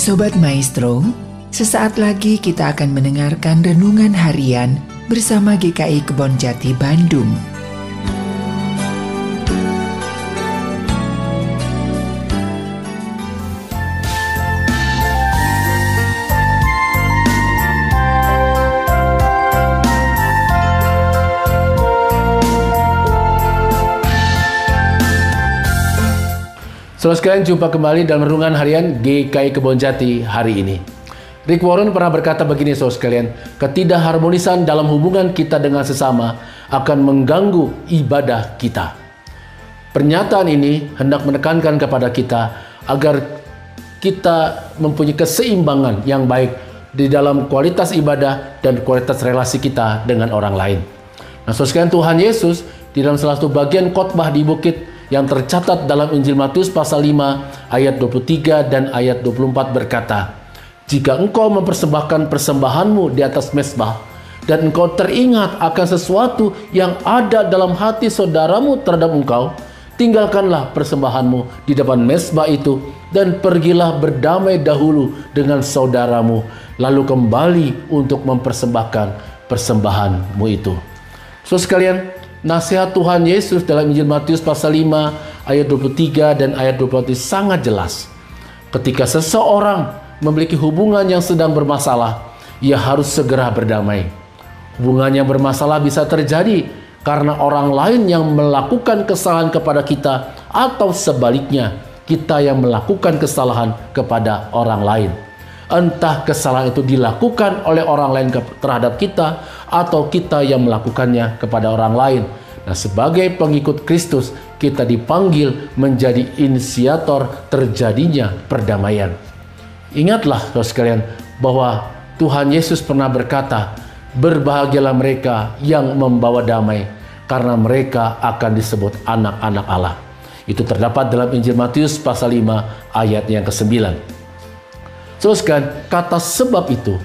Sobat Maestro, sesaat lagi kita akan mendengarkan renungan harian bersama GKI Kebon Jati Bandung. Saudara sekalian, jumpa kembali dalam renungan harian GKI Kebon Jati hari ini. Rick Warren pernah berkata begini saudara sekalian, ketidakharmonisan dalam hubungan kita dengan sesama akan mengganggu ibadah kita. Pernyataan ini hendak menekankan kepada kita agar kita mempunyai keseimbangan yang baik di dalam kualitas ibadah dan kualitas relasi kita dengan orang lain. Nah, saudara sekalian, Tuhan Yesus di dalam salah satu bagian khotbah di bukit yang tercatat dalam Injil Matius pasal 5 ayat 23 dan ayat 24 berkata, Jika engkau mempersembahkan persembahanmu di atas mesbah, dan engkau teringat akan sesuatu yang ada dalam hati saudaramu terhadap engkau, tinggalkanlah persembahanmu di depan mesbah itu dan pergilah berdamai dahulu dengan saudaramu, lalu kembali untuk mempersembahkan persembahanmu itu. So sekalian, Nasihat Tuhan Yesus dalam Injil Matius pasal 5 ayat 23 dan ayat 24 sangat jelas. Ketika seseorang memiliki hubungan yang sedang bermasalah, ia harus segera berdamai. Hubungan yang bermasalah bisa terjadi karena orang lain yang melakukan kesalahan kepada kita atau sebaliknya, kita yang melakukan kesalahan kepada orang lain entah kesalahan itu dilakukan oleh orang lain terhadap kita atau kita yang melakukannya kepada orang lain. Nah, sebagai pengikut Kristus, kita dipanggil menjadi inisiator terjadinya perdamaian. Ingatlah, saudara sekalian, bahwa Tuhan Yesus pernah berkata, "Berbahagialah mereka yang membawa damai, karena mereka akan disebut anak-anak Allah." Itu terdapat dalam Injil Matius pasal 5 ayat yang ke-9. Teruskan kata sebab itu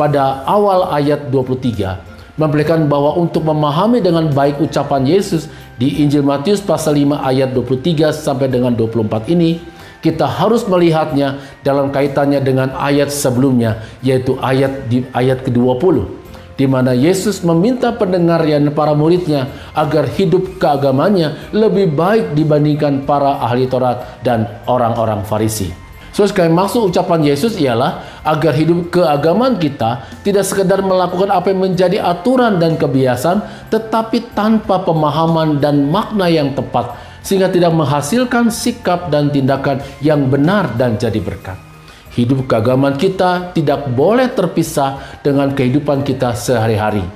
pada awal ayat 23 memperlihatkan bahwa untuk memahami dengan baik ucapan Yesus di Injil Matius pasal 5 ayat 23 sampai dengan 24 ini kita harus melihatnya dalam kaitannya dengan ayat sebelumnya yaitu ayat di ayat ke-20 di mana Yesus meminta pendengar dan para muridnya agar hidup keagamannya lebih baik dibandingkan para ahli Taurat dan orang-orang Farisi. So sekali maksud ucapan Yesus ialah agar hidup keagamaan kita tidak sekedar melakukan apa yang menjadi aturan dan kebiasaan, tetapi tanpa pemahaman dan makna yang tepat, sehingga tidak menghasilkan sikap dan tindakan yang benar dan jadi berkat. Hidup keagamaan kita tidak boleh terpisah dengan kehidupan kita sehari-hari.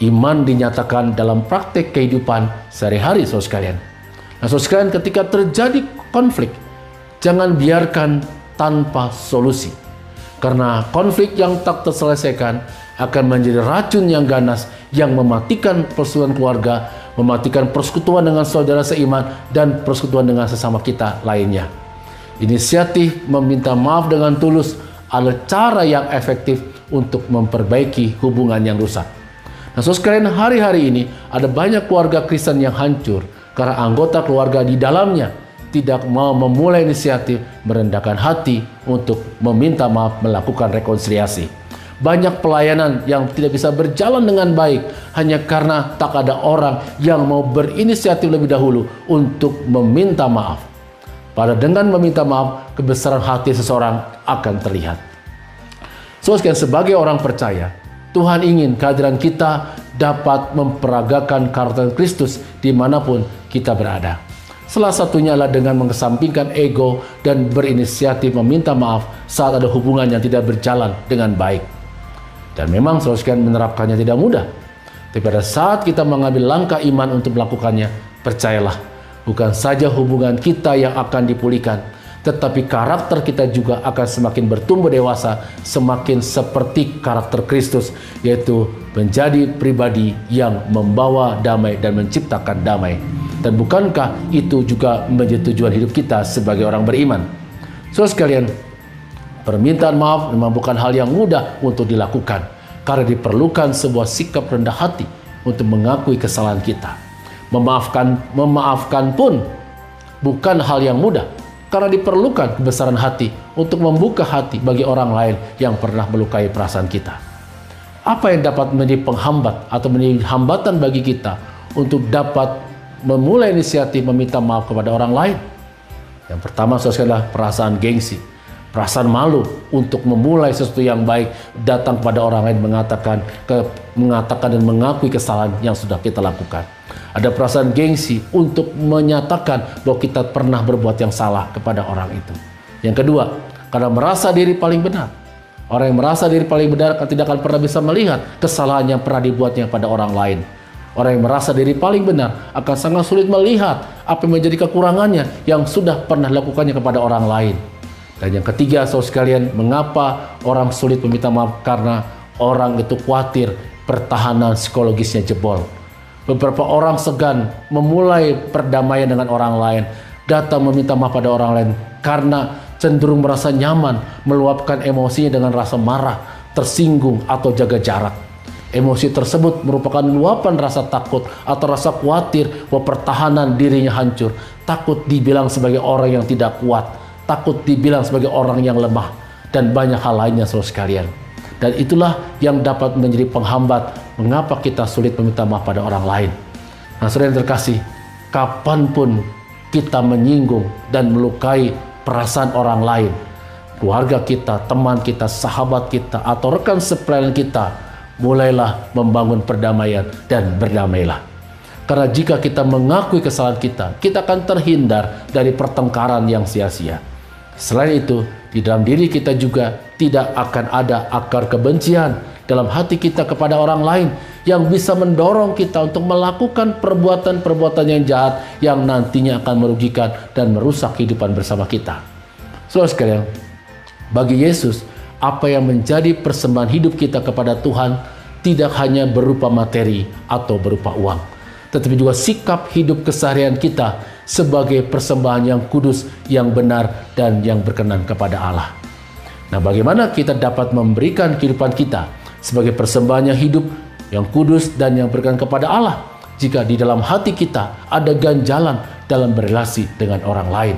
Iman dinyatakan dalam praktek kehidupan sehari-hari, saudara sekalian. Nah, saudara sekalian, ketika terjadi konflik, jangan biarkan tanpa solusi. Karena konflik yang tak terselesaikan akan menjadi racun yang ganas yang mematikan persatuan keluarga, mematikan persekutuan dengan saudara seiman dan persekutuan dengan sesama kita lainnya. Inisiatif meminta maaf dengan tulus adalah cara yang efektif untuk memperbaiki hubungan yang rusak. Nah, so sekalian hari-hari ini ada banyak keluarga Kristen yang hancur karena anggota keluarga di dalamnya tidak mau memulai inisiatif merendahkan hati untuk meminta maaf melakukan rekonsiliasi. Banyak pelayanan yang tidak bisa berjalan dengan baik hanya karena tak ada orang yang mau berinisiatif lebih dahulu untuk meminta maaf. Pada dengan meminta maaf, kebesaran hati seseorang akan terlihat. So, sebagai orang percaya, Tuhan ingin kehadiran kita dapat memperagakan karakter Kristus di mana pun kita berada. Salah satunya adalah dengan mengesampingkan ego dan berinisiatif meminta maaf saat ada hubungan yang tidak berjalan dengan baik. Dan memang saudara menerapkannya tidak mudah. Tapi pada saat kita mengambil langkah iman untuk melakukannya, percayalah, bukan saja hubungan kita yang akan dipulihkan, tetapi karakter kita juga akan semakin bertumbuh dewasa, semakin seperti karakter Kristus, yaitu menjadi pribadi yang membawa damai dan menciptakan damai. Dan bukankah itu juga menjadi tujuan hidup kita sebagai orang beriman? So sekalian, permintaan maaf memang bukan hal yang mudah untuk dilakukan karena diperlukan sebuah sikap rendah hati untuk mengakui kesalahan kita. Memaafkan memaafkan pun bukan hal yang mudah karena diperlukan kebesaran hati untuk membuka hati bagi orang lain yang pernah melukai perasaan kita. Apa yang dapat menjadi penghambat atau menjadi hambatan bagi kita untuk dapat memulai inisiatif meminta maaf kepada orang lain? Yang pertama adalah perasaan gengsi perasaan malu untuk memulai sesuatu yang baik datang kepada orang lain mengatakan ke, mengatakan dan mengakui kesalahan yang sudah kita lakukan. Ada perasaan gengsi untuk menyatakan bahwa kita pernah berbuat yang salah kepada orang itu. Yang kedua, karena merasa diri paling benar. Orang yang merasa diri paling benar tidak akan pernah bisa melihat kesalahan yang pernah dibuatnya pada orang lain. Orang yang merasa diri paling benar akan sangat sulit melihat apa yang menjadi kekurangannya yang sudah pernah lakukannya kepada orang lain. Dan yang ketiga, saudara sekalian, mengapa orang sulit meminta maaf? Karena orang itu khawatir pertahanan psikologisnya jebol. Beberapa orang segan memulai perdamaian dengan orang lain, datang meminta maaf pada orang lain karena cenderung merasa nyaman meluapkan emosinya dengan rasa marah, tersinggung, atau jaga jarak. Emosi tersebut merupakan luapan rasa takut atau rasa khawatir bahwa pertahanan dirinya hancur, takut dibilang sebagai orang yang tidak kuat, takut dibilang sebagai orang yang lemah, dan banyak hal lainnya saudara sekalian. Dan itulah yang dapat menjadi penghambat mengapa kita sulit meminta maaf pada orang lain. Nah saudara yang terkasih, kapan pun kita menyinggung dan melukai perasaan orang lain, keluarga kita, teman kita, sahabat kita, atau rekan sepelayan kita, mulailah membangun perdamaian dan berdamailah. Karena jika kita mengakui kesalahan kita, kita akan terhindar dari pertengkaran yang sia-sia. Selain itu, di dalam diri kita juga tidak akan ada akar kebencian dalam hati kita kepada orang lain yang bisa mendorong kita untuk melakukan perbuatan-perbuatan yang jahat yang nantinya akan merugikan dan merusak kehidupan bersama kita. Saudara sekalian, bagi Yesus, apa yang menjadi persembahan hidup kita kepada Tuhan tidak hanya berupa materi atau berupa uang, tetapi juga sikap hidup keseharian kita sebagai persembahan yang kudus, yang benar, dan yang berkenan kepada Allah. Nah, bagaimana kita dapat memberikan kehidupan kita sebagai persembahan yang hidup, yang kudus, dan yang berkenan kepada Allah jika di dalam hati kita ada ganjalan dalam berrelasi dengan orang lain?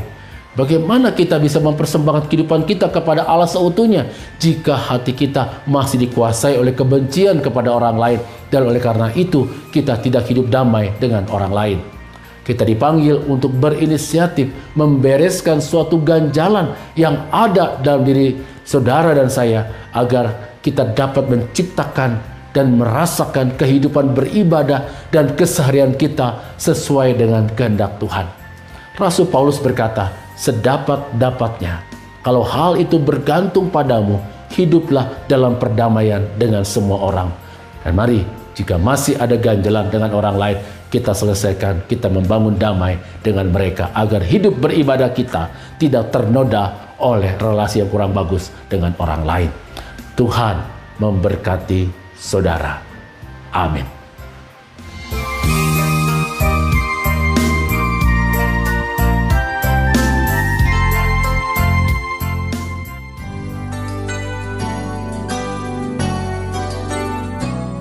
Bagaimana kita bisa mempersembahkan kehidupan kita kepada Allah seutuhnya jika hati kita masih dikuasai oleh kebencian kepada orang lain dan oleh karena itu kita tidak hidup damai dengan orang lain? Kita dipanggil untuk berinisiatif membereskan suatu ganjalan yang ada dalam diri saudara dan saya agar kita dapat menciptakan dan merasakan kehidupan beribadah dan keseharian kita sesuai dengan kehendak Tuhan. Rasul Paulus berkata, sedapat-dapatnya, kalau hal itu bergantung padamu, hiduplah dalam perdamaian dengan semua orang. Dan mari, jika masih ada ganjalan dengan orang lain, kita selesaikan, kita membangun damai dengan mereka agar hidup beribadah kita tidak ternoda oleh relasi yang kurang bagus dengan orang lain. Tuhan memberkati saudara. Amin.